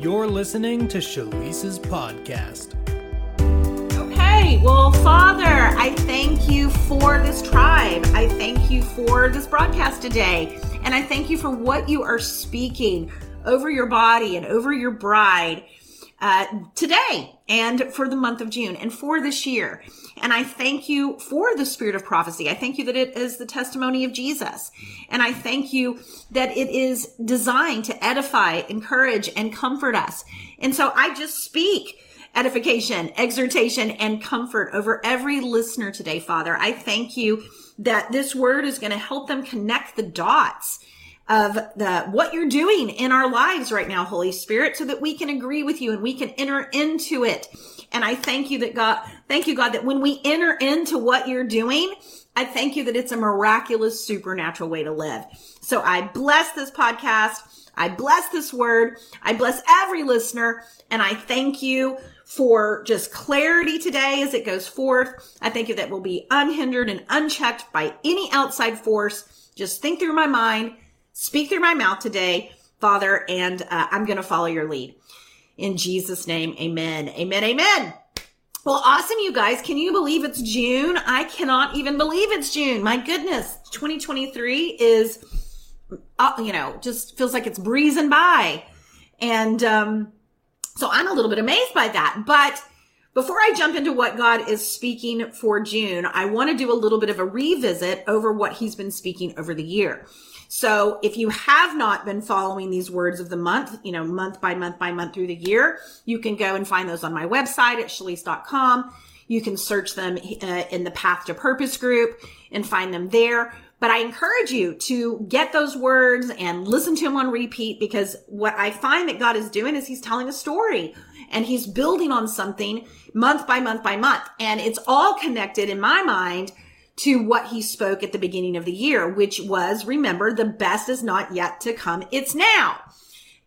You're listening to Schlyce's podcast. Okay, well, Father, I thank you for this tribe. I thank you for this broadcast today. And I thank you for what you are speaking over your body and over your bride uh, today and for the month of June and for this year. And I thank you for the spirit of prophecy. I thank you that it is the testimony of Jesus. And I thank you that it is designed to edify, encourage, and comfort us. And so I just speak edification, exhortation, and comfort over every listener today, Father. I thank you that this word is going to help them connect the dots of the what you're doing in our lives right now, Holy Spirit, so that we can agree with you and we can enter into it. And I thank you that God, thank you, God, that when we enter into what you're doing, I thank you that it's a miraculous, supernatural way to live. So I bless this podcast. I bless this word. I bless every listener. And I thank you for just clarity today as it goes forth. I thank you that will be unhindered and unchecked by any outside force. Just think through my mind speak through my mouth today, Father, and uh, I'm going to follow your lead. In Jesus' name, amen. Amen. Amen. Well, awesome, you guys. Can you believe it's June? I cannot even believe it's June. My goodness. 2023 is, uh, you know, just feels like it's breezing by. And, um, so I'm a little bit amazed by that. But before I jump into what God is speaking for June, I want to do a little bit of a revisit over what he's been speaking over the year. So if you have not been following these words of the month, you know, month by month by month through the year, you can go and find those on my website at schlyce.com. You can search them uh, in the Path to Purpose group and find them there. But I encourage you to get those words and listen to them on repeat because what I find that God is doing is he's telling a story and he's building on something month by month by month. And it's all connected in my mind to what he spoke at the beginning of the year, which was, remember, the best is not yet to come. It's now.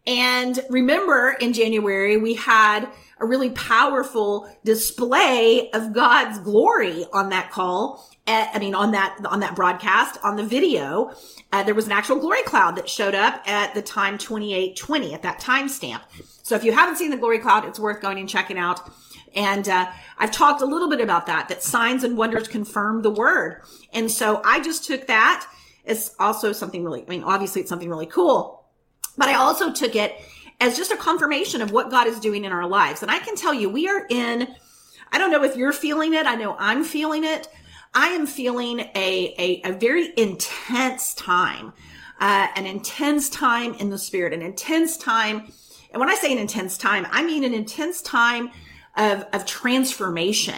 And remember in January, we had a really powerful display of God's glory on that call. I mean, on that, on that broadcast, on the video, uh, there was an actual glory cloud that showed up at the time 2820 at that timestamp. So if you haven't seen the glory cloud, it's worth going and checking out. And uh, I've talked a little bit about that, that signs and wonders confirm the word. And so I just took that as also something really, I mean, obviously it's something really cool, but I also took it as just a confirmation of what God is doing in our lives. And I can tell you, we are in, I don't know if you're feeling it. I know I'm feeling it. I am feeling a, a, a very intense time, uh, an intense time in the spirit, an intense time. And when I say an intense time, I mean an intense time of, of transformation.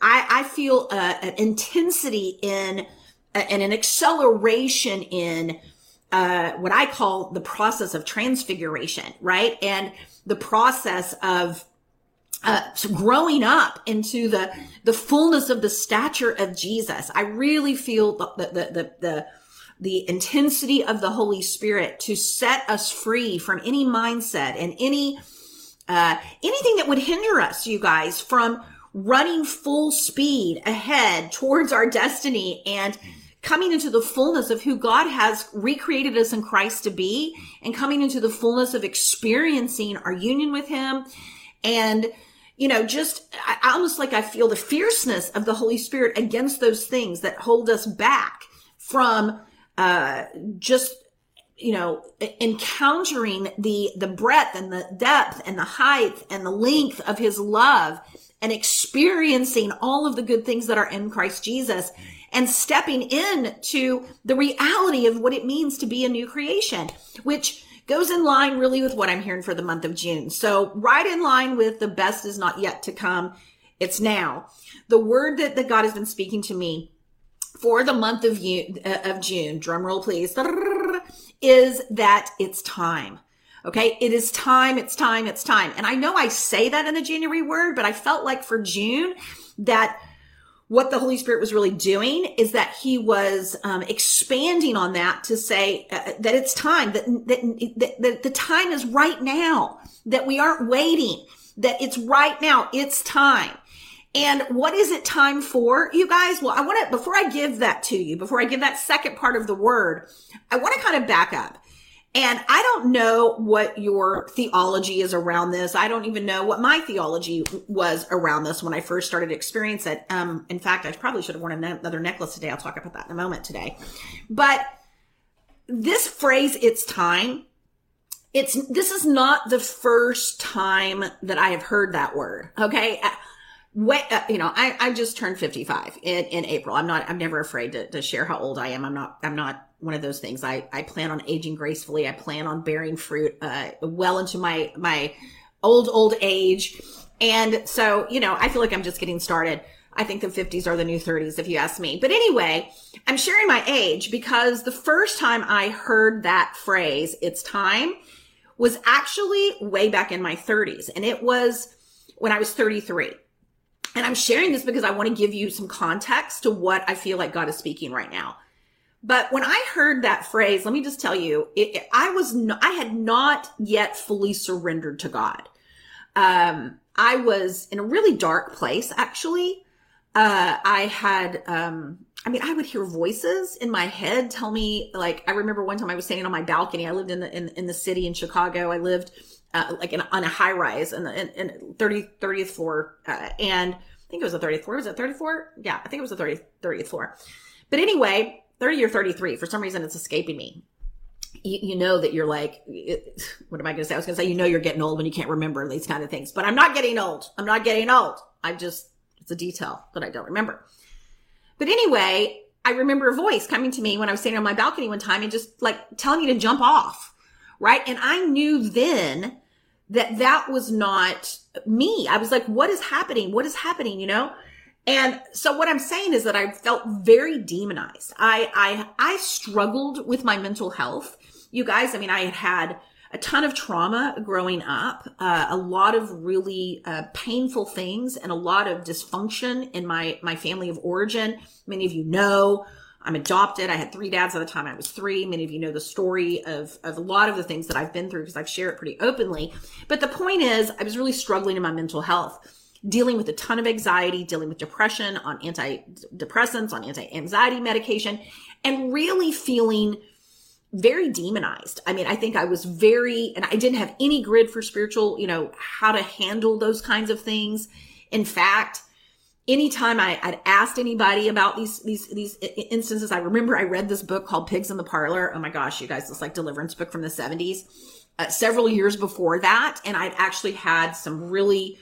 I, I feel uh, an intensity in uh, and an acceleration in uh, what I call the process of transfiguration, right? And the process of uh, growing up into the the fullness of the stature of Jesus. I really feel the the the, the the intensity of the Holy Spirit to set us free from any mindset and any uh, anything that would hinder us, you guys, from running full speed ahead towards our destiny and coming into the fullness of who God has recreated us in Christ to be and coming into the fullness of experiencing our union with Him. And, you know, just I, almost like I feel the fierceness of the Holy Spirit against those things that hold us back from, uh, just you know, encountering the, the breadth and the depth and the height and the length of his love and experiencing all of the good things that are in Christ Jesus and stepping in to the reality of what it means to be a new creation, which goes in line really with what I'm hearing for the month of June. So right in line with the best is not yet to come. It's now. The word that, that God has been speaking to me for the month of, uh, of June, drum roll please, is that it's time. Okay. It is time. It's time. It's time. And I know I say that in the January word, but I felt like for June that what the Holy Spirit was really doing is that he was um, expanding on that to say uh, that it's time that, that, that, that the time is right now, that we aren't waiting, that it's right now. It's time. And what is it time for, you guys? Well, I want to, before I give that to you, before I give that second part of the word, I want to kind of back up And I don't know what your theology is around this. I don't even know what my theology was around this when I first started to experience it. Um, in fact, I probably should have worn another necklace today. I'll talk about that in a moment today. But this phrase, it's time, it's, this is not the first time that I have heard that word. Okay. Wait, uh, you know, I, I just turned 55 in, in April. I'm not, I'm never afraid to, to share how old I am. I'm not, I'm not one of those things. I, I plan on aging gracefully. I plan on bearing fruit, uh, well into my, my old, old age. And so, you know, I feel like I'm just getting started. I think the 50s are the new 30s, if you ask me. But anyway, I'm sharing my age because the first time I heard that phrase, it's time, was actually way back in my 30s. And it was when I was 33. And I'm sharing this because I want to give you some context to what I feel like God is speaking right now. But when I heard that phrase, let me just tell you, it, it, I was, no, I had not yet fully surrendered to God. Um, I was in a really dark place, actually. Uh, I had, um, I mean, I would hear voices in my head tell me, like, I remember one time I was standing on my balcony. I lived in the, in, in the city in Chicago. I lived, uh, like in, on a high rise in the in, in 30, 30th floor. Uh, and I think it was the 30th floor. Was it 34? Yeah, I think it was the 30th, 30th floor. But anyway, 30 or 33, for some reason it's escaping me. You, you know that you're like, what am I going to say? I was going to say, you know, you're getting old when you can't remember these kind of things, but I'm not getting old. I'm not getting old. I just, it's a detail that I don't remember. But anyway, I remember a voice coming to me when I was standing on my balcony one time and just like telling me to jump off. Right. And I knew then that that was not me. I was like, what is happening? What is happening? You know? And so what I'm saying is that I felt very demonized. I, I, I struggled with my mental health. You guys, I mean, I had had a ton of trauma growing up, uh, a lot of really uh, painful things and a lot of dysfunction in my, my family of origin. Many of you know I'm adopted. I had three dads at the time I was three. Many of you know the story of, of a lot of the things that I've been through because I've shared it pretty openly. But the point is, I was really struggling in my mental health, dealing with a ton of anxiety, dealing with depression on antidepressants, on anti-anxiety medication, and really feeling very demonized. I mean, I think I was very, and I didn't have any grid for spiritual, you know, how to handle those kinds of things. In fact, anytime I, would asked anybody about these these these instances, I remember I read this book called Pigs in the Parlor. Oh my gosh, you guys, it's like deliverance book from the seventies. Uh, several years before that, and I'd actually had some really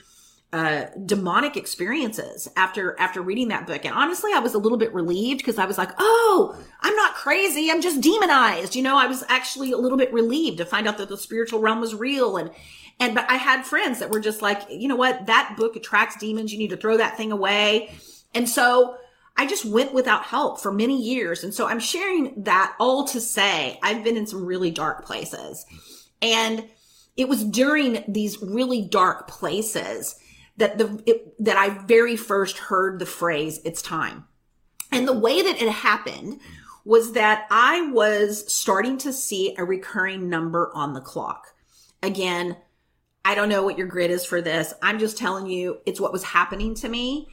uh, demonic experiences after after reading that book. And honestly, I was a little bit relieved because I was like, "Oh, I'm not crazy. I'm just demonized." You know, I was actually a little bit relieved to find out that the spiritual realm was real and and, but I had friends that were just like, you know what? That book attracts demons. You need to throw that thing away. And so I just went without help for many years. And so I'm sharing that all to say I've been in some really dark places. And it was during these really dark places that the, it, that I very first heard the phrase, it's time. And the way that it happened was that I was starting to see a recurring number on the clock. Again, I don't know what your grid is for this. I'm just telling you, it's what was happening to me.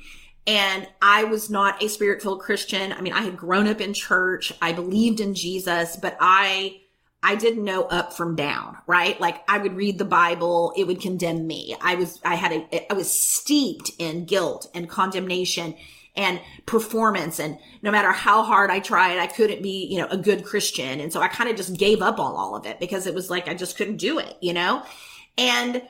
And I was not a spirit filled Christian. I mean, I had grown up in church. I believed in Jesus, but I, I didn't know up from down, right? Like I would read the Bible. It would condemn me. I was, I had a, I was steeped in guilt and condemnation and performance. And no matter how hard I tried, I couldn't be, you know, a good Christian. And so I kind of just gave up on all of it because it was like, I just couldn't do it, you know? And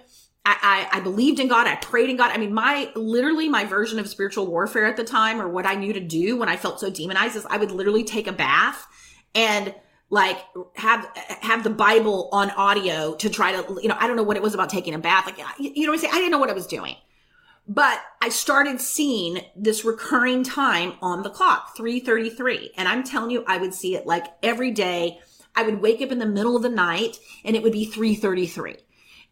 I, I, I, believed in God. I prayed in God. I mean, my literally my version of spiritual warfare at the time, or what I knew to do when I felt so demonized, is I would literally take a bath and like have have the Bible on audio to try to you know I don't know what it was about taking a bath. Like you know what I'm saying? I didn't know what I was doing, but I started seeing this recurring time on the clock, three thirty three, and I'm telling you, I would see it like every day. I would wake up in the middle of the night and it would be 333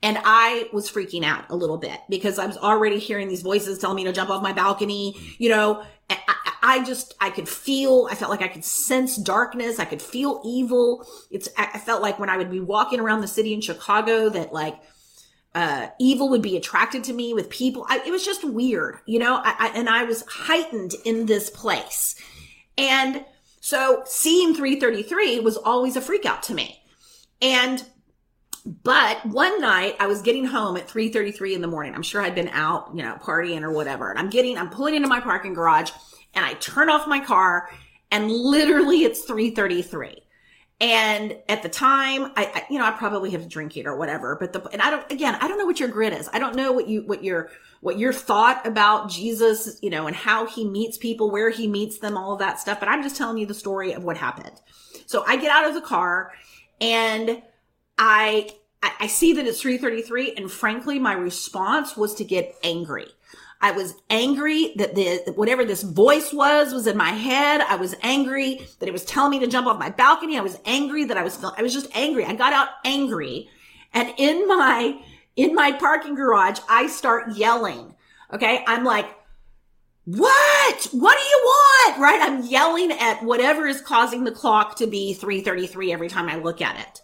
and I was freaking out a little bit because I was already hearing these voices telling me to jump off my balcony, you know, I, I, just, I could feel, I felt like I could sense darkness. I could feel evil. It's, I felt like when I would be walking around the city in Chicago that like, uh, evil would be attracted to me with people. I, it was just weird, you know, I, and I was heightened in this place. And so seeing 333 was always a freak out to me. And but one night I was getting home at 3:33 in the morning. I'm sure I'd been out, you know, partying or whatever. And I'm getting I'm pulling into my parking garage and I turn off my car and literally it's 3:33. And at the time, I, I, you know, I probably have to drink it or whatever, but the, and I don't, again, I don't know what your grid is. I don't know what you, what your, what your thought about Jesus, you know, and how he meets people, where he meets them, all of that stuff. But I'm just telling you the story of what happened. So I get out of the car and I, I see that it's 333 and frankly, my response was to get angry. I was angry that the, whatever this voice was, was in my head. I was angry that it was telling me to jump off my balcony. I was angry that I was, I was just angry. I got out angry and in my, in my parking garage, I start yelling. Okay. I'm like, what? What do you want? Right? I'm yelling at whatever is causing the clock to be 333 every time I look at it.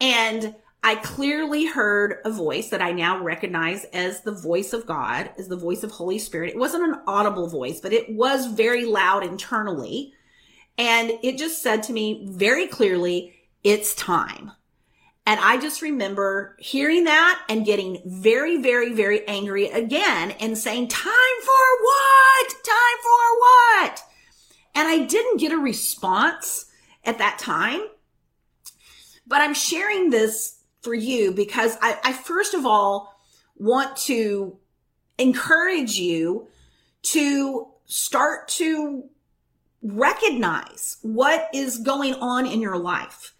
And I clearly heard a voice that I now recognize as the voice of God, as the voice of Holy Spirit. It wasn't an audible voice, but it was very loud internally. And it just said to me very clearly, it's time. And I just remember hearing that and getting very, very, very angry again and saying, time for what? Time for what? And I didn't get a response at that time. But I'm sharing this for you because I, I first of all want to encourage you to start to recognize what is going on in your life.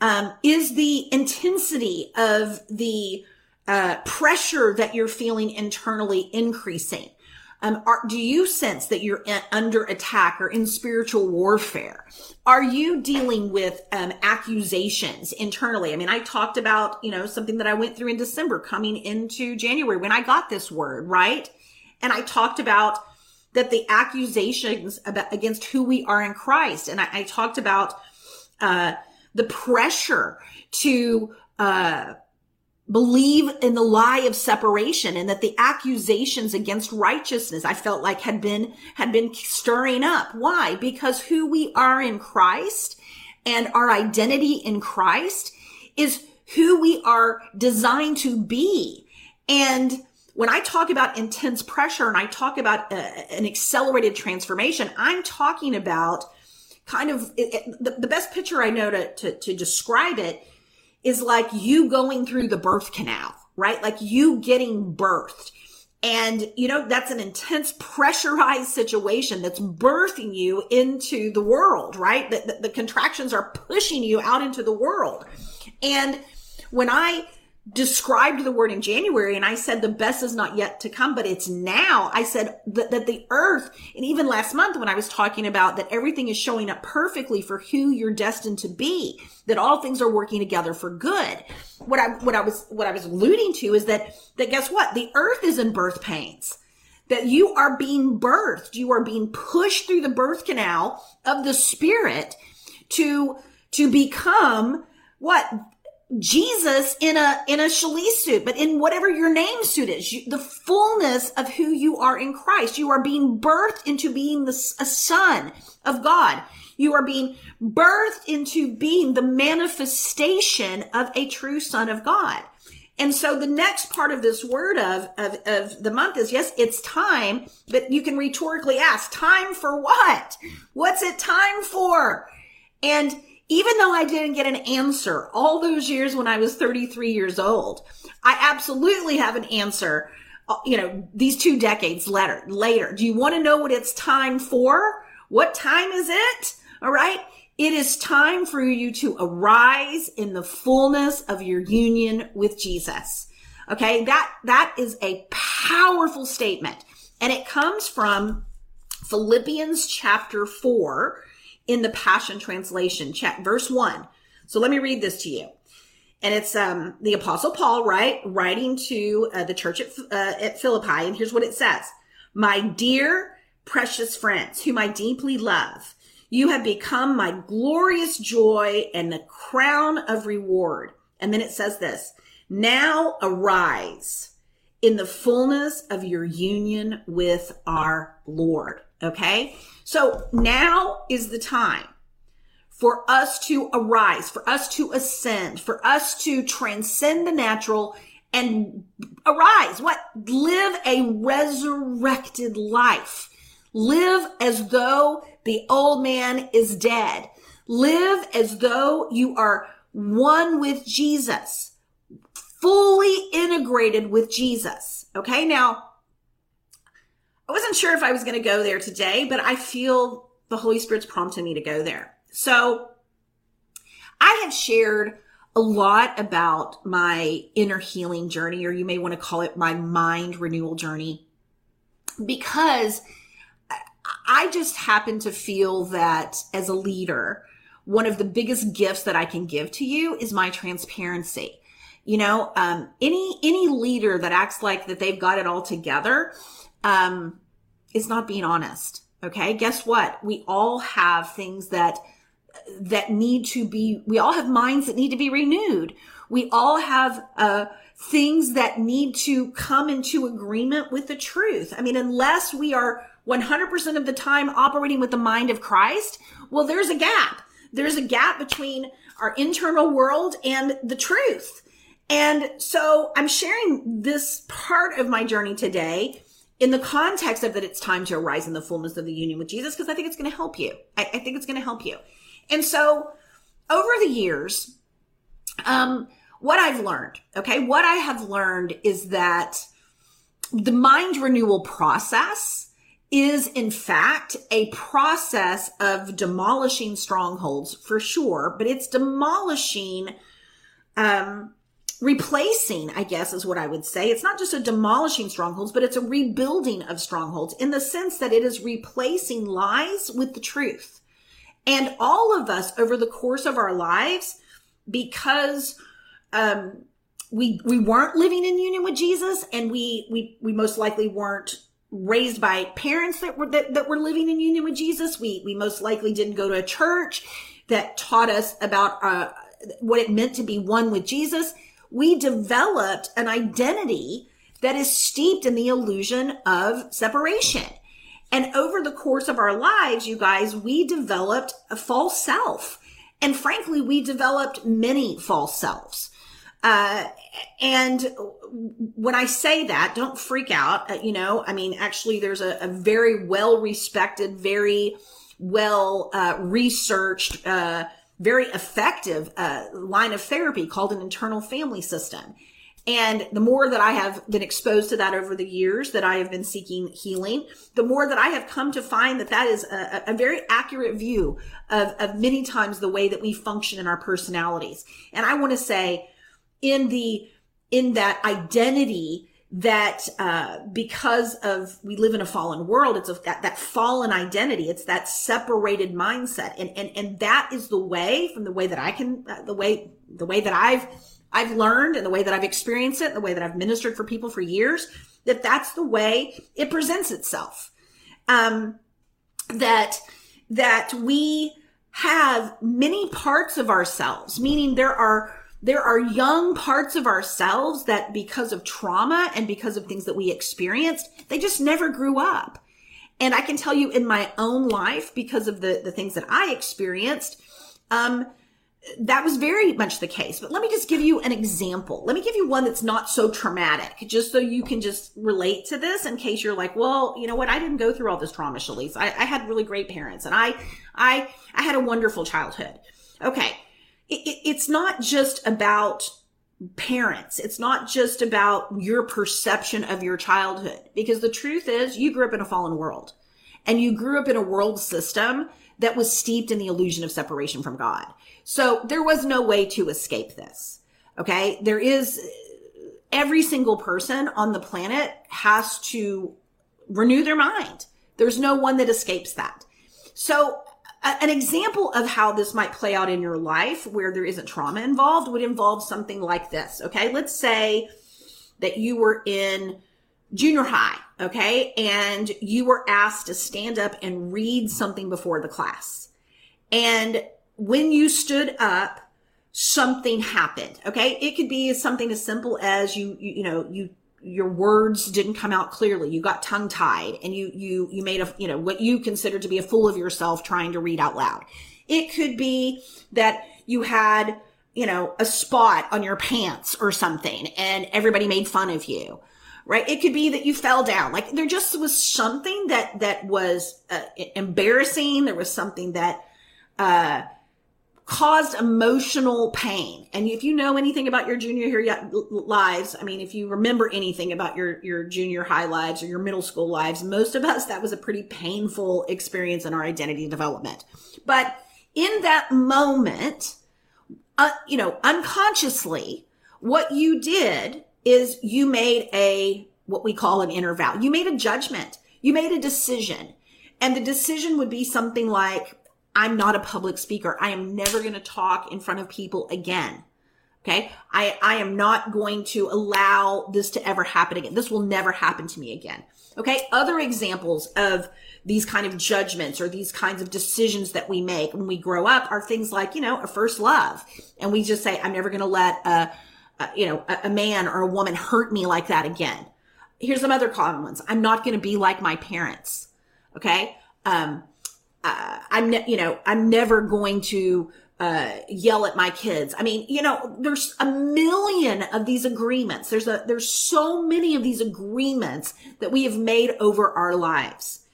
Um, is the intensity of the uh, pressure that you're feeling internally increasing? Um, are, do you sense that you're in, under attack or in spiritual warfare? Are you dealing with um, accusations internally? I mean, I talked about, you know, something that I went through in December coming into January when I got this word, right? And I talked about that the accusations about, against who we are in Christ. And I, I talked about, uh, the pressure to, uh, believe in the lie of separation and that the accusations against righteousness I felt like had been, had been stirring up. Why? Because who we are in Christ and our identity in Christ is who we are designed to be. And when I talk about intense pressure and I talk about uh, an accelerated transformation, I'm talking about kind of it, it, the, the best picture I know to, to, to describe it is like you going through the birth canal, right? Like you getting birthed. And, you know, that's an intense pressurized situation that's birthing you into the world, right? That the, the, contractions are pushing you out into the world. And when I described the word in January and I said the best is not yet to come, but it's now. I said that, that the earth, and even last month when I was talking about that everything is showing up perfectly for who you're destined to be, that all things are working together for good. What I, what I was, what I was alluding to is that, that guess what? The earth is in birth pains. That you are being birthed. You are being pushed through the birth canal of the spirit to, to become what? Jesus in a in a Schlyce suit, but in whatever your name suit is, you, the fullness of who you are in Christ. You are being birthed into being the, a son of God. You are being birthed into being the manifestation of a true son of God. And so the next part of this word of, of, of the month is yes, it's time, but you can rhetorically ask, time for what? What's it time for? And even though I didn't get an answer all those years when I was 33 years old, I absolutely have an answer, uh, you know, these two decades later, later. Do you want to know what it's time for? What time is it? All right. It is time for you to arise in the fullness of your union with Jesus. Okay. That, that is a powerful statement and it comes from Philippians chapter four, in the Passion Translation. Check verse one. So let me read this to you. And it's um, the Apostle Paul, right, writing to uh, the church at, uh, at Philippi. And here's what it says My dear, precious friends, whom I deeply love, you have become my glorious joy and the crown of reward. And then it says this Now arise in the fullness of your union with our Lord. Okay. So now is the time for us to arise, for us to ascend, for us to transcend the natural and arise. What? Live a resurrected life. Live as though the old man is dead. Live as though you are one with Jesus, fully integrated with Jesus. Okay. Now, I wasn't sure if I was going to go there today, but I feel the Holy Spirit's prompting me to go there. So I have shared a lot about my inner healing journey, or you may want to call it my mind renewal journey, because I just happen to feel that as a leader, one of the biggest gifts that I can give to you is my transparency. You know, um, any any leader that acts like that they've got it all together um, not being honest. Okay, guess what? We all have things that that need to be. We all have minds that need to be renewed. We all have uh, things that need to come into agreement with the truth. I mean, unless we are 100% of the time operating with the mind of Christ, well, there's a gap. There's a gap between our internal world and the truth. And so I'm sharing this part of my journey today in the context of that it's time to arise in the fullness of the union with Jesus, because I think it's going to help you. I, I think it's going to help you. And so over the years, um, what I've learned, okay, what I have learned is that the mind renewal process is in fact a process of demolishing strongholds for sure, but it's demolishing, um, replacing, I guess is what I would say. It's not just a demolishing strongholds, but it's a rebuilding of strongholds in the sense that it is replacing lies with the truth. And all of us over the course of our lives, because, um, we, we weren't living in union with Jesus and we, we, we most likely weren't raised by parents that were that, that were living in union with Jesus. We we most likely didn't go to a church that taught us about uh, what it meant to be one with Jesus. We developed an identity that is steeped in the illusion of separation. And over the course of our lives, you guys, we developed a false self. And frankly, we developed many false selves. Uh, and when I say that, don't freak out. Uh, you know, I mean, actually, there's a, a very well respected, very well uh, researched, uh, very effective uh, line of therapy called an internal family system. And the more that I have been exposed to that over the years that I have been seeking healing, the more that I have come to find that that is a, a, very accurate view of, of many times the way that we function in our personalities. And I want to say, in the in that identity that uh, because of we live in a fallen world it's a, that, that fallen identity it's that separated mindset. And and and that is the way from the way that i can uh, the way the way that i've i've learned and the way that i've experienced it and the way that i've ministered for people for years that that's the way it presents itself. Um that that we have many parts of ourselves meaning there are there are young parts of ourselves that because of trauma and because of things that we experienced, they just never grew up. And I can tell you in my own life, because of the, the things that I experienced, um, that was very much the case. But let me just give you an example. Let me give you one that's not so traumatic, just so you can just relate to this in case you're like, well, you know what? I didn't go through all this trauma, Schlyce. I, I had really great parents and I, I, I had a wonderful childhood. Okay it, it's not just about parents. It's not just about your perception of your childhood because the truth is you grew up in a fallen world and you grew up in a world system that was steeped in the illusion of separation from God. So there was no way to escape this. Okay. There is every single person on the planet has to renew their mind. There's no one that escapes that. So an example of how this might play out in your life where there isn't trauma involved would involve something like this. Okay. Let's say that you were in junior high. Okay. And you were asked to stand up and read something before the class. And when you stood up, something happened. Okay. It could be something as simple as you, you, you know, you your words didn't come out clearly. You got tongue tied and you, you, you made a, you know, what you considered to be a fool of yourself trying to read out loud. It could be that you had, you know, a spot on your pants or something and everybody made fun of you. Right. It could be that you fell down. Like there just was something that, that was uh, embarrassing. There was something that, uh, caused emotional pain. And if you know anything about your junior year lives, I mean, if you remember anything about your, your junior high lives or your middle school lives, most of us, that was a pretty painful experience in our identity development. But in that moment, uh, you know, unconsciously, what you did is you made a, what we call an inner vow. You made a judgment. You made a decision. And the decision would be something like, I'm not a public speaker. I am never going to talk in front of people again. Okay. I, I am not going to allow this to ever happen again. This will never happen to me again. Okay. Other examples of these kind of judgments or these kinds of decisions that we make when we grow up are things like, you know, a first love. And we just say, I'm never going to let a, a, you know, a, a man or a woman hurt me like that again. Here's some other common ones. I'm not going to be like my parents. Okay. Um, uh, I'm, ne- you know, I'm never going to, uh, yell at my kids. I mean, you know, there's a million of these agreements. There's a, there's so many of these agreements that we have made over our lives.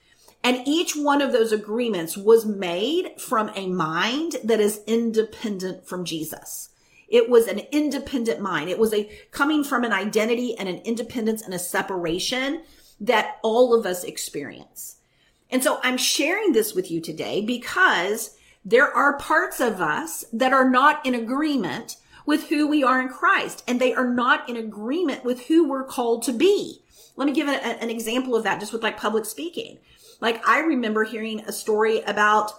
And each one of those agreements was made from a mind that is independent from Jesus. It was an independent mind. It was a coming from an identity and an independence and a separation that all of us experience. And so I'm sharing this with you today because there are parts of us that are not in agreement with who we are in Christ and they are not in agreement with who we're called to be. Let me give a, an example of that just with like public speaking. Like I remember hearing a story about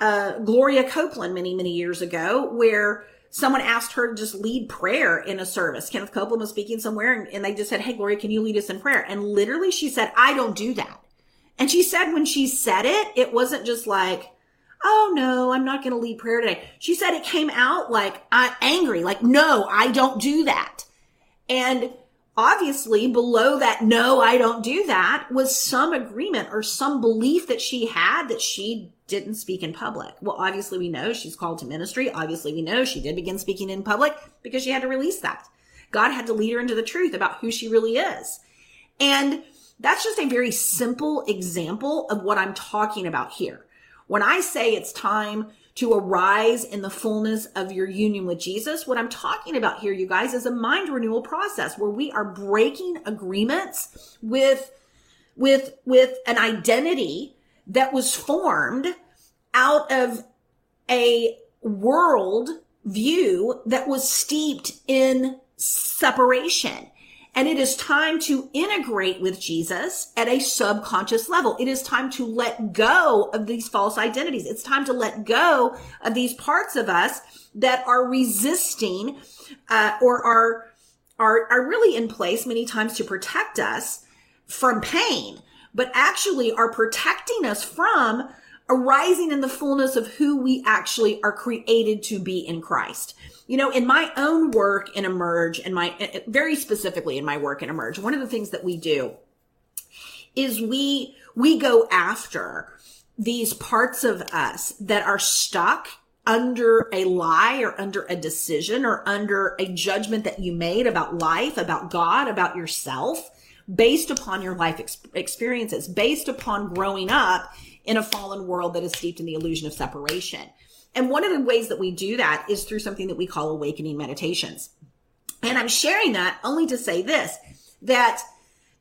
uh, Gloria Copeland many, many years ago where someone asked her to just lead prayer in a service. Kenneth Copeland was speaking somewhere and, and they just said, Hey, Gloria, can you lead us in prayer? And literally she said, I don't do that. And she said when she said it, it wasn't just like, oh no, I'm not going to lead prayer today. She said it came out like uh, angry, like, no, I don't do that. And obviously below that, no, I don't do that was some agreement or some belief that she had that she didn't speak in public. Well, obviously we know she's called to ministry. Obviously we know she did begin speaking in public because she had to release that. God had to lead her into the truth about who she really is. And that's just a very simple example of what I'm talking about here. When I say it's time to arise in the fullness of your union with Jesus, what I'm talking about here, you guys, is a mind renewal process where we are breaking agreements with, with, with an identity that was formed out of a world view that was steeped in separation. And it is time to integrate with Jesus at a subconscious level. It is time to let go of these false identities. It's time to let go of these parts of us that are resisting uh, or are, are, are really in place many times to protect us from pain, but actually are protecting us from arising in the fullness of who we actually are created to be in Christ. You know, in my own work in Emerge and my, eh, eh, very specifically in my work in Emerge, one of the things that we do is we, we go after these parts of us that are stuck under a lie or under a decision or under a judgment that you made about life, about God, about yourself, based upon your life ex- experiences, based upon growing up in a fallen world that is steeped in the illusion of separation. And one of the ways that we do that is through something that we call awakening meditations. And I'm sharing that only to say this, that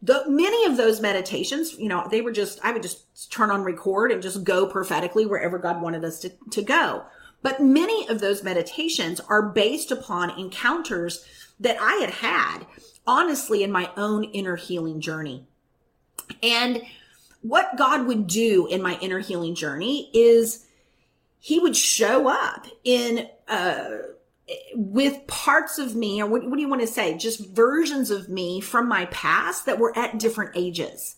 the, many of those meditations, you know, they were just, I would just turn on record and just go prophetically wherever God wanted us to, to go. But many of those meditations are based upon encounters that I had had, honestly, in my own inner healing journey. And what God would do in my inner healing journey is he would show up in uh, with parts of me, or what, what do you want to say? Just versions of me from my past that were at different ages.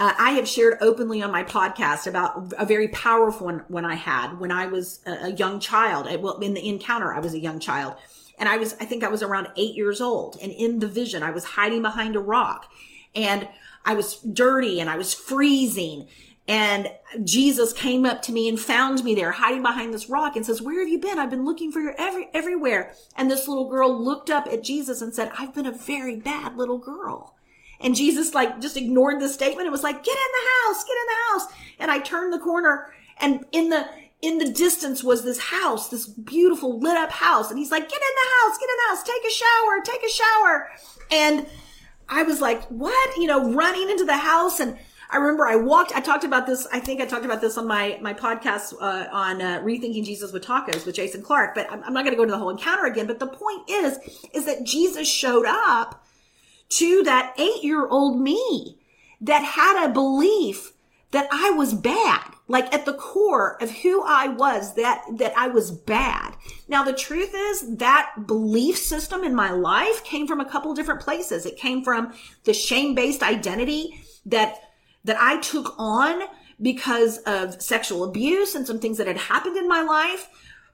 Uh, I have shared openly on my podcast about a very powerful one when I had when I was a, a young child. I, well, in the encounter, I was a young child, and I was I think I was around eight years old, and in the vision, I was hiding behind a rock, and I was dirty and I was freezing And Jesus came up to me and found me there hiding behind this rock and says, where have you been? I've been looking for you every, everywhere. And this little girl looked up at Jesus and said, I've been a very bad little girl. And Jesus like just ignored the statement and was like, get in the house, get in the house. And I turned the corner and in the, in the distance was this house, this beautiful lit up house. And he's like, get in the house, get in the house, take a shower, take a shower. And I was like, what? You know, running into the house. And I remember I walked, I talked about this, I think I talked about this on my, my podcast, uh, on, uh, Rethinking Jesus with Tacos with Jason Clark, but I'm, I'm not going to go into the whole encounter again. But the point is, is that Jesus showed up to that eight year old me that had a belief that I was bad. Like at the core of who I was, that, that I was bad. Now the truth is that belief system in my life came from a couple different places. It came from the shame based identity that, that I took on because of sexual abuse and some things that had happened in my life.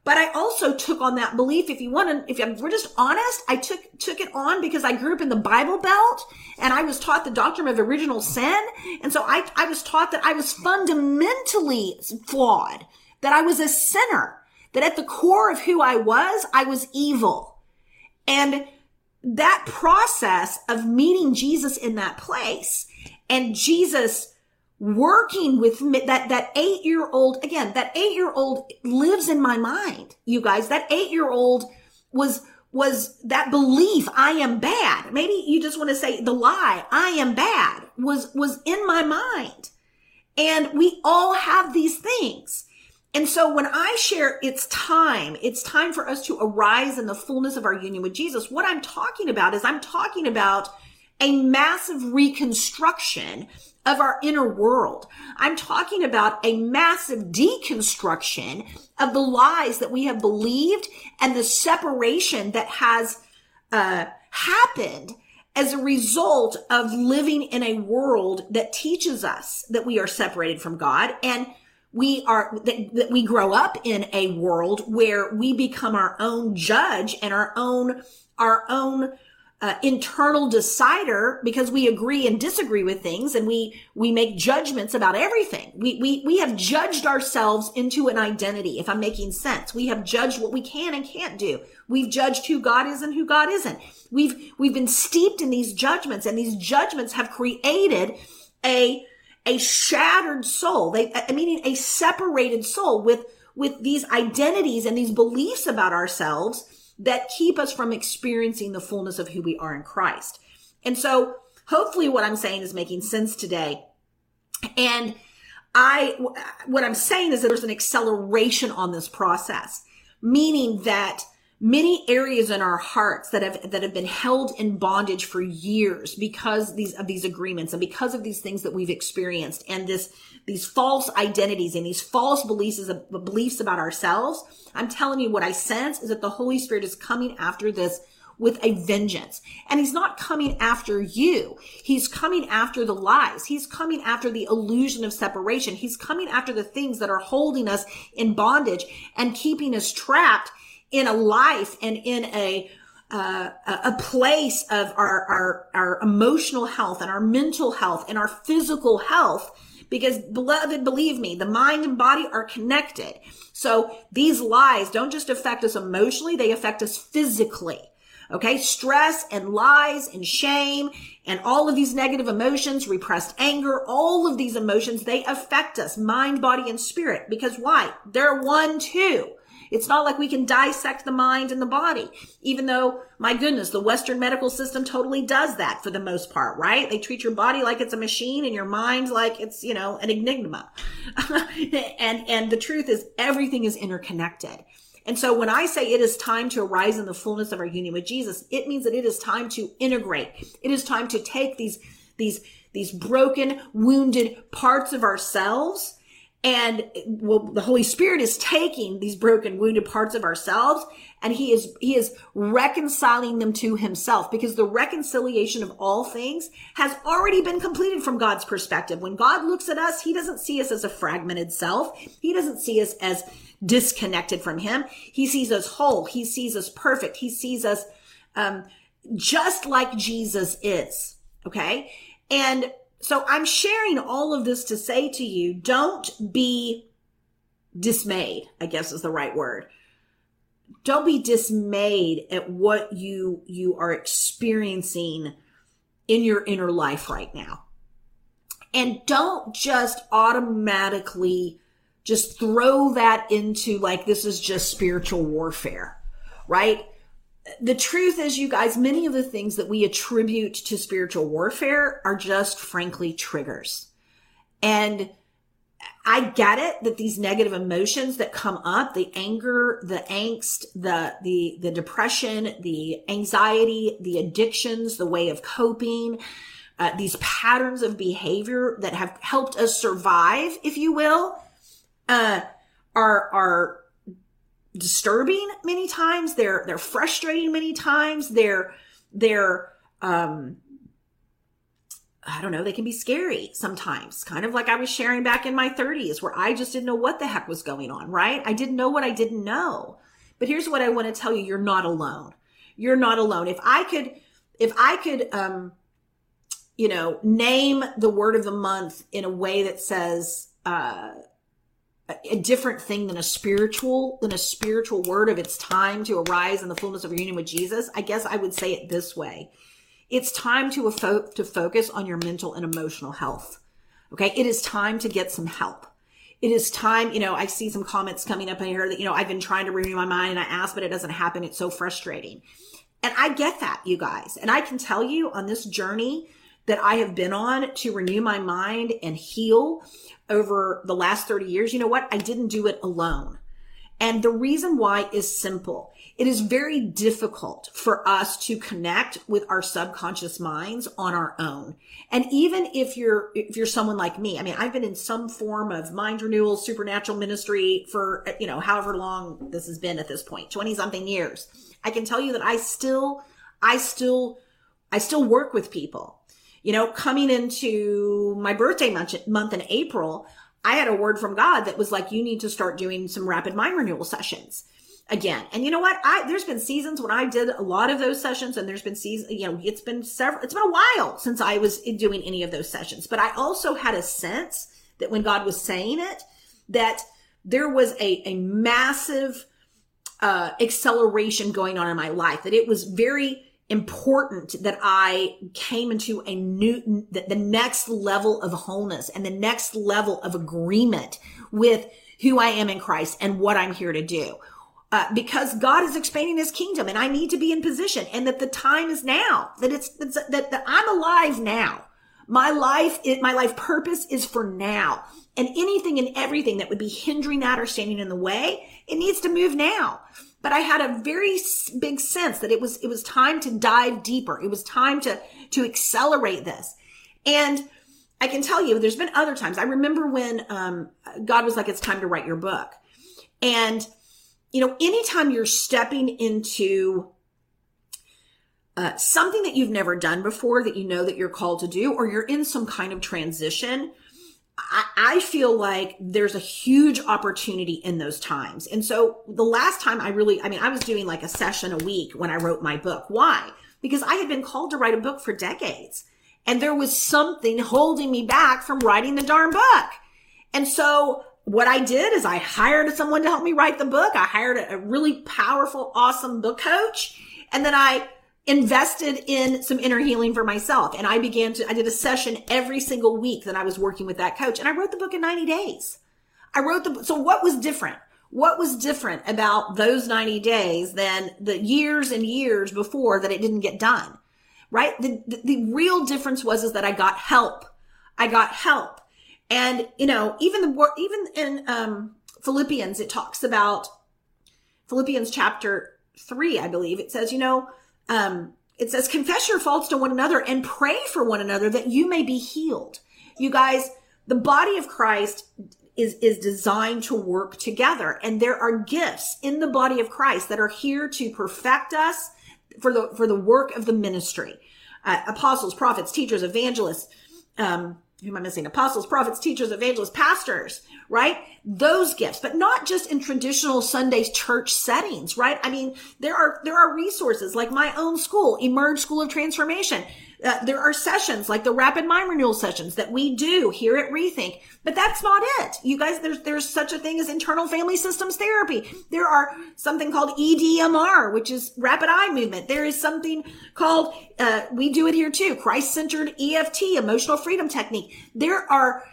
But I also took on that belief. If you want to, if we're just honest, I took, took it on because I grew up in the Bible Belt and I was taught the doctrine of original sin. And so I, I was taught that I was fundamentally flawed, that I was a sinner, that at the core of who I was, I was evil. And that process of meeting Jesus in that place and Jesus working with me, that, that eight year old, again, that eight year old lives in my mind, you guys. That eight year old was, was that belief, I am bad. Maybe you just want to say the lie, I am bad, was, was in my mind. And we all have these things. And so when I share it's time, it's time for us to arise in the fullness of our union with Jesus. What I'm talking about is I'm talking about a massive reconstruction of our inner world. I'm talking about a massive deconstruction of the lies that we have believed and the separation that has uh, happened as a result of living in a world that teaches us that we are separated from God and we are that, that we grow up in a world where we become our own judge and our own our own uh, internal decider because we agree and disagree with things and we we make judgments about everything. We we we have judged ourselves into an identity if i'm making sense. We have judged what we can and can't do. We've judged who god is and who god isn't. We've we've been steeped in these judgments and these judgments have created a a shattered soul. They meaning a separated soul with with these identities and these beliefs about ourselves that keep us from experiencing the fullness of who we are in Christ. And so hopefully what I'm saying is making sense today. And I, what I'm saying is that there's an acceleration on this process, meaning that many areas in our hearts that have that have been held in bondage for years because these of these agreements and because of these things that we've experienced and this these false identities and these false beliefs beliefs about ourselves i'm telling you what i sense is that the holy spirit is coming after this with a vengeance. And he's not coming after you. He's coming after the lies. He's coming after the illusion of separation. He's coming after the things that are holding us in bondage and keeping us trapped in a life and in a uh, a place of our, our our emotional health and our mental health and our physical health because beloved believe me the mind and body are connected. So these lies don't just affect us emotionally they affect us physically. Okay? Stress and lies and shame and all of these negative emotions repressed anger all of these emotions they affect us mind body and spirit. Because why? They're one too it's not like we can dissect the mind and the body, even though, my goodness, the Western medical system totally does that for the most part, right? They treat your body like it's a machine and your mind like it's, you know, an enigma. and, and the truth is everything is interconnected. And so when I say it is time to arise in the fullness of our union with Jesus, it means that it is time to integrate. It is time to take these, these, these broken, wounded parts of ourselves and well, the Holy Spirit is taking these broken, wounded parts of ourselves and he is, he is reconciling them to himself because the reconciliation of all things has already been completed from God's perspective. When God looks at us, he doesn't see us as a fragmented self. He doesn't see us as disconnected from him. He sees us whole. He sees us perfect. He sees us, um, just like Jesus is. Okay. And so I'm sharing all of this to say to you, don't be dismayed, I guess is the right word. Don't be dismayed at what you, you are experiencing in your inner life right now. And don't just automatically just throw that into like, this is just spiritual warfare, right? The truth is, you guys, many of the things that we attribute to spiritual warfare are just frankly triggers. And I get it that these negative emotions that come up, the anger, the angst, the, the, the depression, the anxiety, the addictions, the way of coping, uh, these patterns of behavior that have helped us survive, if you will, uh, are, are disturbing many times. They're, they're frustrating many times. They're, they're, um, I don't know, they can be scary sometimes, kind of like I was sharing back in my 30s where I just didn't know what the heck was going on, right? I didn't know what I didn't know. But here's what I want to tell you you're not alone. You're not alone. If I could, if I could, um, you know, name the word of the month in a way that says, uh, a different thing than a spiritual than a spiritual word of its time to arise in the fullness of your union with Jesus, I guess I would say it this way. It's time to fo- to focus on your mental and emotional health. Okay? It is time to get some help. It is time, you know, I see some comments coming up in here that, you know, I've been trying to renew my mind and I ask, but it doesn't happen. It's so frustrating. And I get that, you guys. And I can tell you on this journey that I have been on to renew my mind and heal over the last 30 years, you know what? I didn't do it alone. And the reason why is simple. It is very difficult for us to connect with our subconscious minds on our own. And even if you're, if you're someone like me, I mean, I've been in some form of mind renewal, supernatural ministry for, you know, however long this has been at this point, 20 something years. I can tell you that I still, I still, I still work with people you know, coming into my birthday month, month in April, I had a word from God that was like, you need to start doing some rapid mind renewal sessions again. And you know what? I, there's been seasons when I did a lot of those sessions and there's been seasons, you know, it's been several, it's been a while since I was doing any of those sessions, but I also had a sense that when God was saying it, that there was a, a massive, uh, acceleration going on in my life, that it was very, important that I came into a new, the, the next level of wholeness and the next level of agreement with who I am in Christ and what I'm here to do. Uh, because God is expanding his kingdom and I need to be in position and that the time is now, that it's, that, that I'm alive now. My life, it, my life purpose is for now. And anything and everything that would be hindering that or standing in the way, it needs to move now but I had a very big sense that it was, it was time to dive deeper. It was time to, to accelerate this. And I can tell you, there's been other times. I remember when, um, God was like, it's time to write your book. And, you know, anytime you're stepping into, uh, something that you've never done before that you know that you're called to do, or you're in some kind of transition, I, feel like there's a huge opportunity in those times. And so the last time I really, I mean, I was doing like a session a week when I wrote my book. Why? Because I had been called to write a book for decades and there was something holding me back from writing the darn book. And so what I did is I hired someone to help me write the book. I hired a really powerful, awesome book coach. And then I invested in some inner healing for myself. And I began to, I did a session every single week that I was working with that coach. And I wrote the book in 90 days. I wrote the, so what was different? What was different about those 90 days than the years and years before that it didn't get done? Right? The, the, the real difference was is that I got help. I got help. And, you know, even the, even in, um, Philippians, it talks about Philippians chapter three, I believe. It says, you know, um, it says, confess your faults to one another and pray for one another that you may be healed. You guys, the body of Christ is, is designed to work together. And there are gifts in the body of Christ that are here to perfect us for the, for the work of the ministry. Uh, apostles, prophets, teachers, evangelists, um, who am I missing? Apostles, prophets, teachers, evangelists, pastors, right? Those gifts, but not just in traditional Sunday church settings, right? I mean, there are, there are resources like my own school, Emerge School of Transformation. Uh, there are sessions like the rapid mind renewal sessions that we do here at Rethink, but that's not it. You guys, there's, there's such a thing as internal family systems therapy. There are something called EDMR, which is rapid eye movement. There is something called, uh, we do it here too, Christ centered EFT, emotional freedom technique. There are,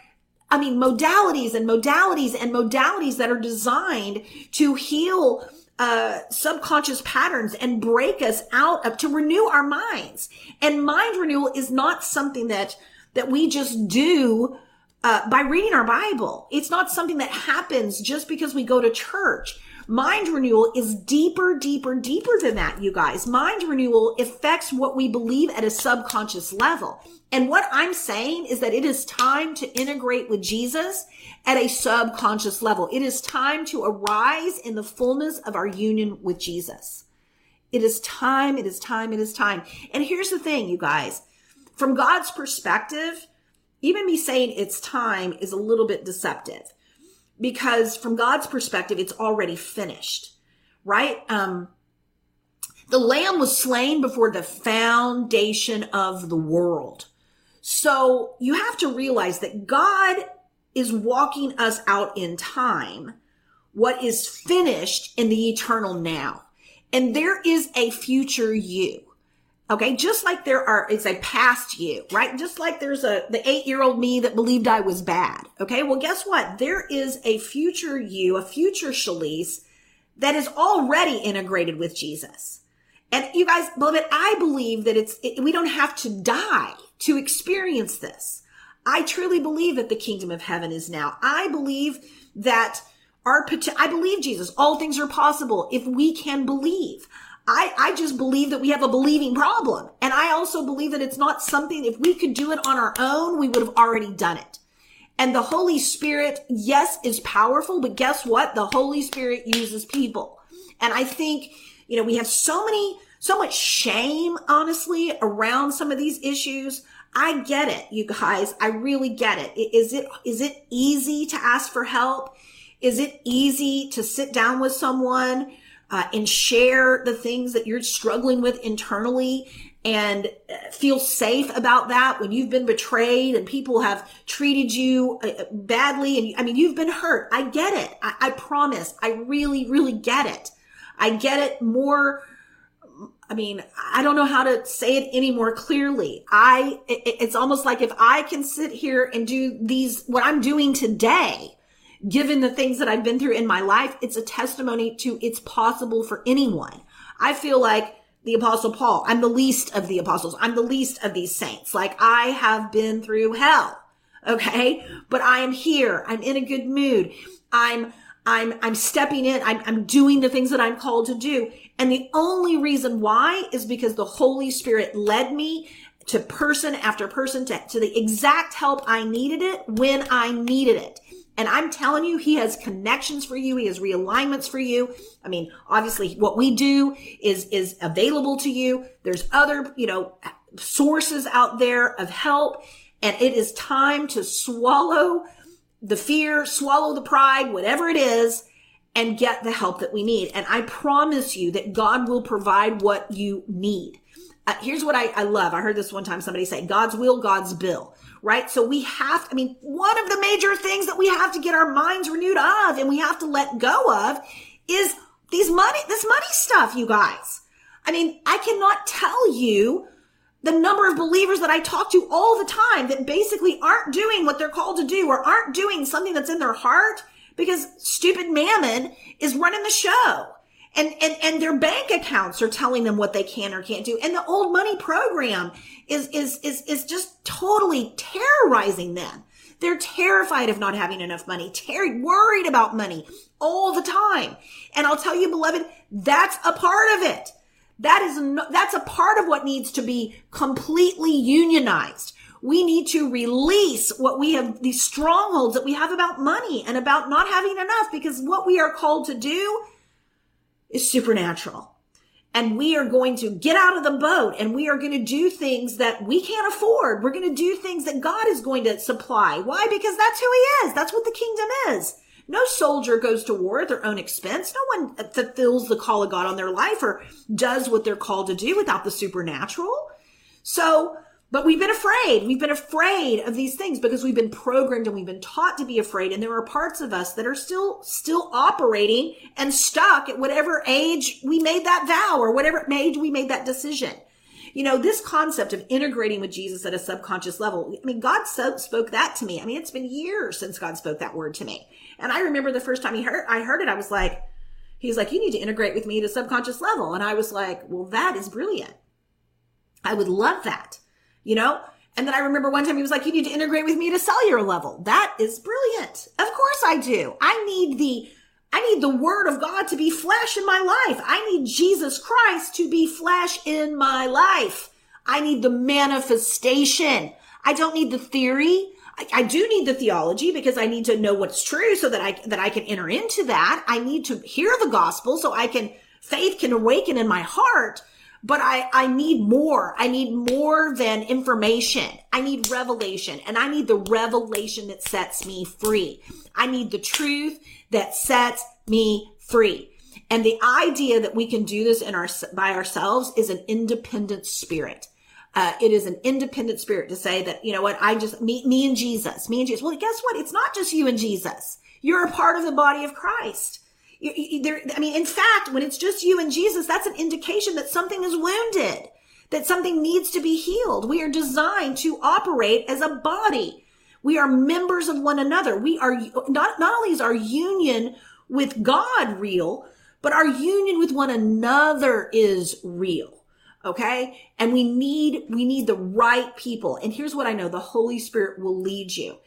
I mean, modalities and modalities and modalities that are designed to heal uh, subconscious patterns and break us out of to renew our minds. And mind renewal is not something that that we just do uh, by reading our Bible. It's not something that happens just because we go to church. Mind renewal is deeper, deeper, deeper than that, you guys. Mind renewal affects what we believe at a subconscious level. And what I'm saying is that it is time to integrate with Jesus at a subconscious level. It is time to arise in the fullness of our union with Jesus. It is time, it is time, it is time. And here's the thing, you guys. From God's perspective, even me saying it's time is a little bit deceptive because from God's perspective, it's already finished, right? Um, the lamb was slain before the foundation of the world. So you have to realize that God is walking us out in time what is finished in the eternal now. And there is a future you. Okay. Just like there are, it's a past you, right? Just like there's a, the eight year old me that believed I was bad. Okay. Well, guess what? There is a future you, a future Schlyce that is already integrated with Jesus. And you guys, beloved, I believe that it's, it, we don't have to die to experience this. I truly believe that the kingdom of heaven is now. I believe that our, I believe Jesus, all things are possible if we can believe. I, I just believe that we have a believing problem. And I also believe that it's not something, if we could do it on our own, we would have already done it. And the Holy Spirit, yes, is powerful, but guess what? The Holy Spirit uses people. And I think you know, we have so many, so much shame, honestly, around some of these issues. I get it, you guys. I really get it. Is it, is it easy to ask for help? Is it easy to sit down with someone uh, and share the things that you're struggling with internally and uh, feel safe about that when you've been betrayed and people have treated you uh, badly and I mean you've been hurt. I get it. I, I promise. I really, really get it. I get it more. I mean, I don't know how to say it any more clearly. I, it, it's almost like if I can sit here and do these, what I'm doing today, given the things that I've been through in my life, it's a testimony to it's possible for anyone. I feel like the apostle Paul, I'm the least of the apostles. I'm the least of these saints. Like I have been through hell. Okay. But I am here. I'm in a good mood. I'm, I'm, I'm stepping in. I'm, I'm doing the things that I'm called to do. And the only reason why is because the Holy Spirit led me to person after person to, to the exact help I needed it when I needed it. And I'm telling you, he has connections for you. He has realignments for you. I mean, obviously what we do is, is available to you. There's other, you know, sources out there of help. And it is time to swallow the fear, swallow the pride, whatever it is, and get the help that we need. And I promise you that God will provide what you need. Uh, here's what I, I love. I heard this one time somebody say, God's will, God's bill, right? So we have, I mean, one of the major things that we have to get our minds renewed of and we have to let go of is these money, this money stuff, you guys. I mean, I cannot tell you the number of believers that I talk to all the time that basically aren't doing what they're called to do or aren't doing something that's in their heart because stupid mammon is running the show. And, and, and their bank accounts are telling them what they can or can't do. And the old money program is, is, is, is just totally terrorizing them. They're terrified of not having enough money, ter- worried about money all the time. And I'll tell you, beloved, that's a part of it. That is, no, that's a part of what needs to be completely unionized. We need to release what we have, these strongholds that we have about money and about not having enough because what we are called to do is supernatural. and we are going to get out of the boat and we are going to do things that we can't afford. We're going to do things that God is going to supply. Why? Because that's who he is. That's what the kingdom is. No soldier goes to war at their own expense. No one fulfills the call of God on their life or does what they're called to do without the supernatural. So but we've been afraid. We've been afraid of these things because we've been programmed and we've been taught to be afraid. And there are parts of us that are still, still operating and stuck at whatever age we made that vow or whatever age we made that decision. You know, this concept of integrating with Jesus at a subconscious level. I mean, God so spoke that to me. I mean, it's been years since God spoke that word to me. And I remember the first time he heard, I heard it, I was like, he's like, you need to integrate with me at a subconscious level. And I was like, well, that is brilliant. I would love that you know? And then I remember one time he was like, you need to integrate with me at a cellular level. That is brilliant. Of course I do. I need the, I need the word of God to be flesh in my life. I need Jesus Christ to be flesh in my life. I need the manifestation. I don't need the theory. I, I, do need the theology because I need to know what's true so that I, that I can enter into that. I need to hear the gospel so I can, faith can awaken in my heart but I, I need more. I need more than information. I need revelation and I need the revelation that sets me free. I need the truth that sets me free. And the idea that we can do this in our, by ourselves is an independent spirit. Uh, it is an independent spirit to say that, you know what, I just, me, me and Jesus, me and Jesus. Well, guess what? It's not just you and Jesus. You're a part of the body of Christ. There, I mean, in fact, when it's just you and Jesus, that's an indication that something is wounded, that something needs to be healed. We are designed to operate as a body. We are members of one another. We are not, not only is our union with God real, but our union with one another is real. Okay. And we need, we need the right people. And here's what I know. The Holy Spirit will lead you.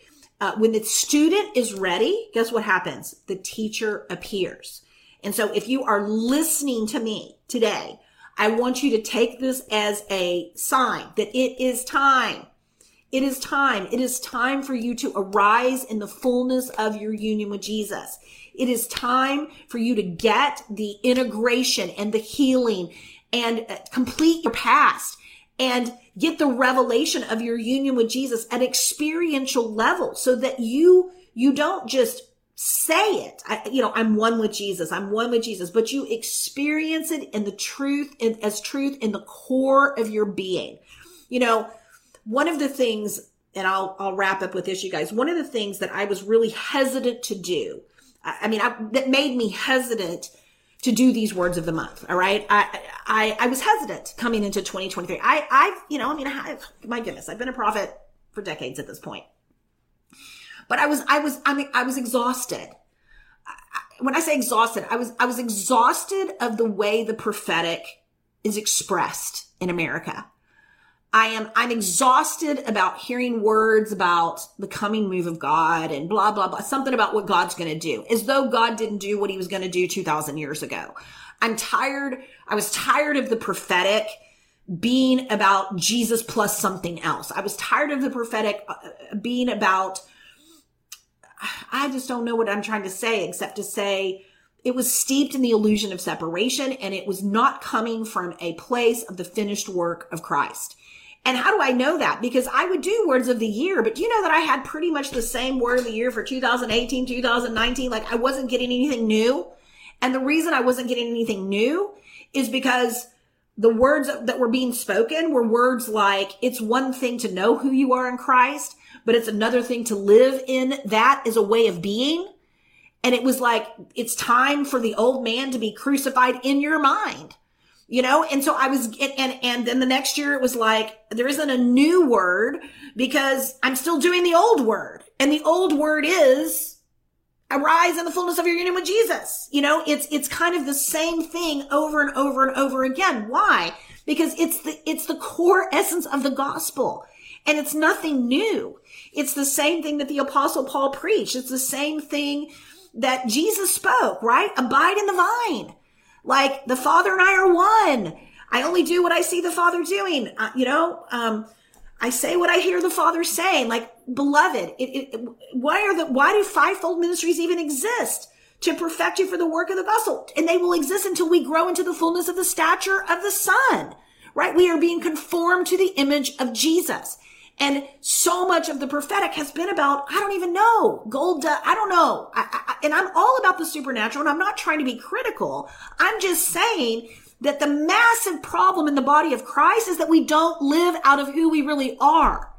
Uh, when the student is ready, guess what happens? The teacher appears. And so if you are listening to me today, I want you to take this as a sign that it is time. It is time. It is time for you to arise in the fullness of your union with Jesus. It is time for you to get the integration and the healing and uh, complete your past and get the revelation of your union with Jesus at experiential level so that you, you don't just say it. I, you know, I'm one with Jesus. I'm one with Jesus, but you experience it in the truth in, as truth in the core of your being. You know, one of the things, and I'll, I'll wrap up with this, you guys. One of the things that I was really hesitant to do, I, I mean, I, that made me hesitant to do these words of the month. All right. I, I, I was hesitant coming into 2023. I, I, you know, I mean, I, my goodness, I've been a prophet for decades at this point, but I was, I was, I mean, I was exhausted. When I say exhausted, I was, I was exhausted of the way the prophetic is expressed in America. I am, I'm exhausted about hearing words about the coming move of God and blah, blah, blah, something about what God's going to do as though God didn't do what he was going to do 2000 years ago. I'm tired. I was tired of the prophetic being about Jesus plus something else. I was tired of the prophetic uh, being about, I just don't know what I'm trying to say except to say, it was steeped in the illusion of separation and it was not coming from a place of the finished work of Christ. And how do I know that? Because I would do words of the year, but do you know that I had pretty much the same word of the year for 2018, 2019? Like I wasn't getting anything new. And the reason I wasn't getting anything new is because the words that were being spoken were words like, it's one thing to know who you are in Christ, but it's another thing to live in that as a way of being. And it was like, it's time for the old man to be crucified in your mind you know? And so i was and and then the next year it was like there isn't a new word because i'm still doing the old word. And the old word is arise in the fullness of your union with jesus. You know it's it's kind of the same thing over and over and over again. Why? Because it's the it's the core essence of the gospel. And it's nothing new. It's the same thing that the apostle paul preached. It's the same thing that jesus spoke right? Abide in the vine like the Father and I are one. I only do what I see the Father doing. Uh, you know, um, I say what I hear the Father saying. Like, beloved, it, it, why are the why do fivefold ministries even exist? to perfect you for the work of the gospel. And they will exist until we grow into the fullness of the stature of the Son, right? We are being conformed to the image of Jesus. And so much of the prophetic has been about, I don't even know, gold, uh, I don't know. I, I, and I'm all about the supernatural and I'm not trying to be critical. I'm just saying that the massive problem in the body of Christ is that we don't live out of who we really are.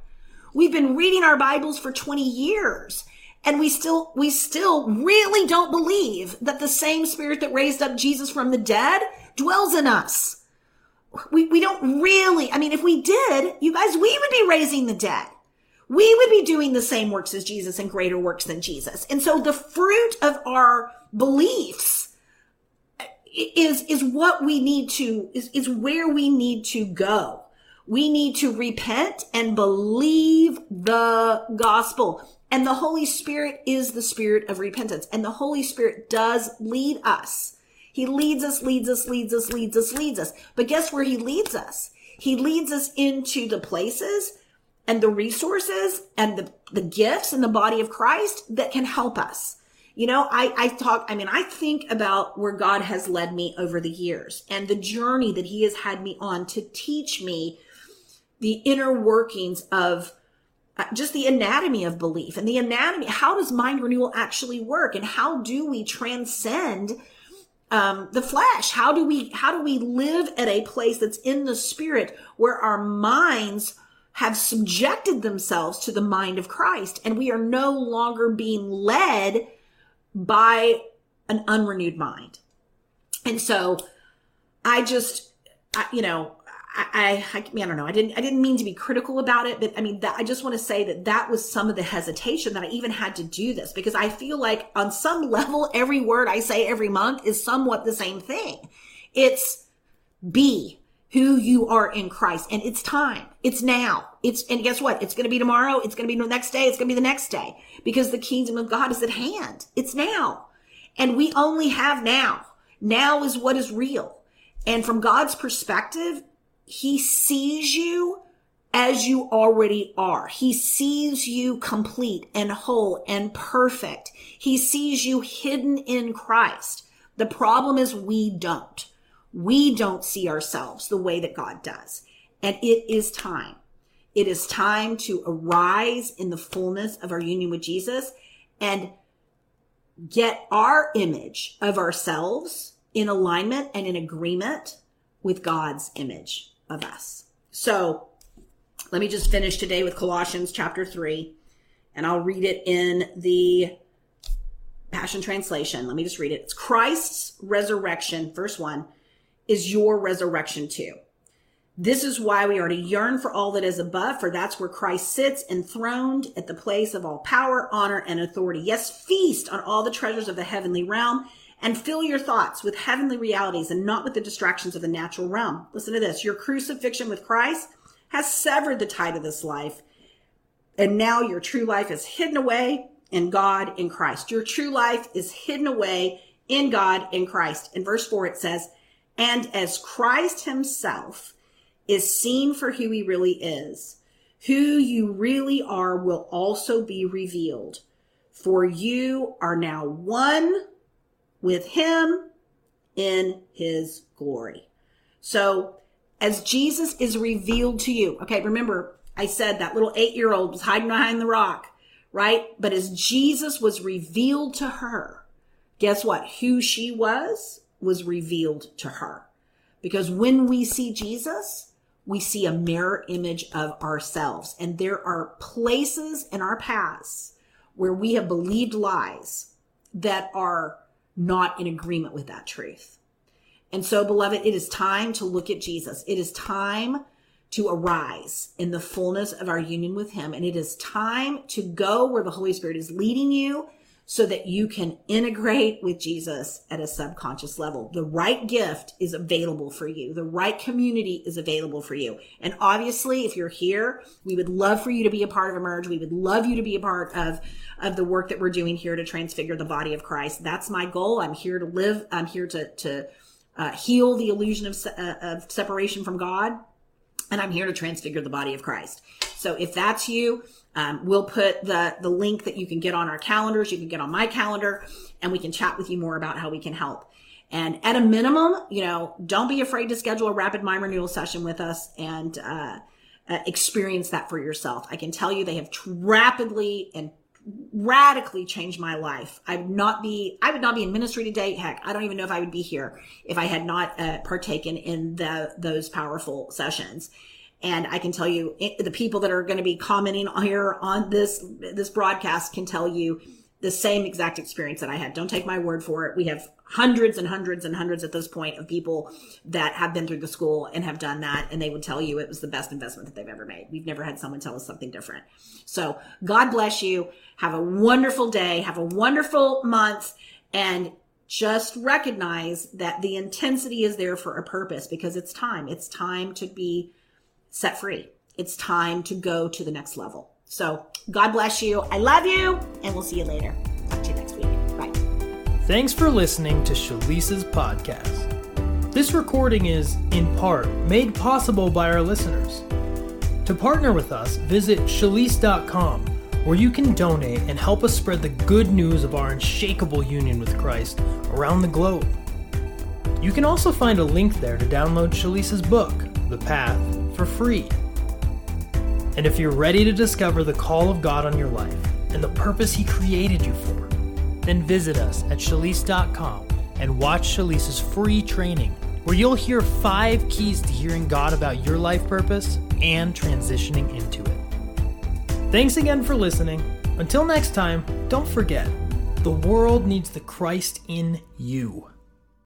We've been reading our Bibles for 20 years and we still, we still really don't believe that the same spirit that raised up Jesus from the dead dwells in us we, we don't really, I mean, if we did, you guys, we would be raising the dead. We would be doing the same works as Jesus and greater works than Jesus. And so the fruit of our beliefs is, is what we need to, is, is where we need to go. We need to repent and believe the gospel. And the Holy Spirit is the spirit of repentance. And the Holy Spirit does lead us he leads us, leads us, leads us, leads us, leads us. But guess where he leads us? He leads us into the places and the resources and the, the gifts in the body of Christ that can help us. You know, I, I talk, I mean, I think about where God has led me over the years and the journey that he has had me on to teach me the inner workings of uh, just the anatomy of belief and the anatomy. How does mind renewal actually work? And how do we transcend um, the flesh. How do we, how do we live at a place that's in the spirit where our minds have subjected themselves to the mind of Christ and we are no longer being led by an unrenewed mind. And so I just, I, you know, I, I, I, I don't know. I didn't, I didn't mean to be critical about it, but I mean, that, I just want to say that that was some of the hesitation that I even had to do this because I feel like on some level, every word I say every month is somewhat the same thing. It's be who you are in Christ and it's time. It's now. It's, and guess what? It's going to be tomorrow. It's going to be the next day. It's going to be the next day because the kingdom of God is at hand. It's now. And we only have now. Now is what is real. And from God's perspective, he sees you as you already are. He sees you complete and whole and perfect. He sees you hidden in Christ. The problem is we don't. We don't see ourselves the way that God does. And it is time. It is time to arise in the fullness of our union with Jesus and get our image of ourselves in alignment and in agreement with God's image of us. So let me just finish today with Colossians chapter 3, and I'll read it in the Passion Translation. Let me just read it. It's Christ's resurrection, verse 1, is your resurrection too. This is why we are to yearn for all that is above, for that's where Christ sits enthroned at the place of all power, honor, and authority. Yes, feast on all the treasures of the heavenly realm and fill your thoughts with heavenly realities and not with the distractions of the natural realm. Listen to this. Your crucifixion with Christ has severed the tide of this life. And now your true life is hidden away in God in Christ. Your true life is hidden away in God in Christ. In verse four, it says, and as Christ himself is seen for who he really is, who you really are will also be revealed. For you are now one with him in his glory. So as Jesus is revealed to you, okay, remember I said that little eight year old was hiding behind the rock, right? But as Jesus was revealed to her, guess what? Who she was was revealed to her. Because when we see Jesus, we see a mirror image of ourselves. And there are places in our past where we have believed lies that are not in agreement with that truth. And so, beloved, it is time to look at Jesus. It is time to arise in the fullness of our union with Him. And it is time to go where the Holy Spirit is leading you so that you can integrate with Jesus at a subconscious level. The right gift is available for you. The right community is available for you. And obviously, if you're here, we would love for you to be a part of Emerge. We would love you to be a part of, of the work that we're doing here to transfigure the body of Christ. That's my goal. I'm here to live. I'm here to, to uh, heal the illusion of, uh, of separation from God. and I'm here to transfigure the body of Christ. So if that's you, um, we'll put the the link that you can get on our calendars. You can get on my calendar, and we can chat with you more about how we can help. And at a minimum, you know, don't be afraid to schedule a rapid mind renewal session with us and uh, uh, experience that for yourself. I can tell you they have rapidly and radically changed my life. I would not be, I would not be in ministry today. Heck, I don't even know if I would be here if I had not uh, partaken in the, those powerful sessions. And I can tell you it, the people that are going to be commenting here on this, this broadcast can tell you the same exact experience that I had. Don't take my word for it. We have hundreds and hundreds and hundreds at this point of people that have been through the school and have done that. And they would tell you it was the best investment that they've ever made. We've never had someone tell us something different. So God bless you. Have a wonderful day. Have a wonderful month and just recognize that the intensity is there for a purpose because it's time. It's time to be set free. It's time to go to the next level. So God bless you. I love you, and we'll see you later. Talk to you next week. Bye. Thanks for listening to Schlyce's podcast. This recording is, in part, made possible by our listeners. To partner with us, visit schlyce.com, where you can donate and help us spread the good news of our unshakable union with Christ around the globe. You can also find a link there to download Schlyce's book, The Path, for free. And if you're ready to discover the call of God on your life and the purpose He created you for, then visit us at schlyce.com and watch Schlyce's free training, where you'll hear five keys to hearing God about your life purpose and transitioning into it. Thanks again for listening. Until next time, don't forget the world needs the Christ in you.